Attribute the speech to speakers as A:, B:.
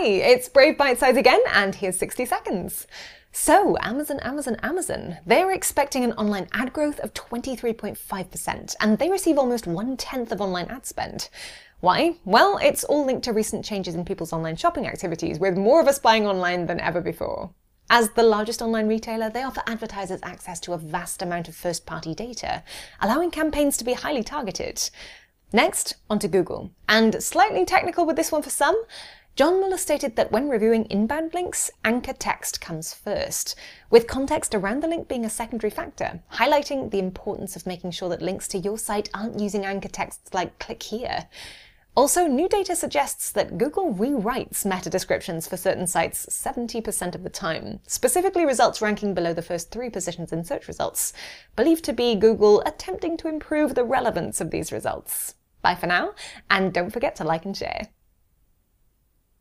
A: Hi, it's Brave Bite Size again, and here's 60 seconds. So, Amazon, Amazon, Amazon. They're expecting an online ad growth of 23.5%, and they receive almost one tenth of online ad spend. Why? Well, it's all linked to recent changes in people's online shopping activities, with more of us buying online than ever before. As the largest online retailer, they offer advertisers access to a vast amount of first party data, allowing campaigns to be highly targeted. Next, onto Google. And slightly technical with this one for some, John Mueller stated that when reviewing inbound links, anchor text comes first, with context around the link being a secondary factor, highlighting the importance of making sure that links to your site aren't using anchor texts like click here. Also, new data suggests that Google rewrites meta descriptions for certain sites 70% of the time, specifically results ranking below the first three positions in search results, believed to be Google attempting to improve the relevance of these results. Bye for now, and don't forget to like and share.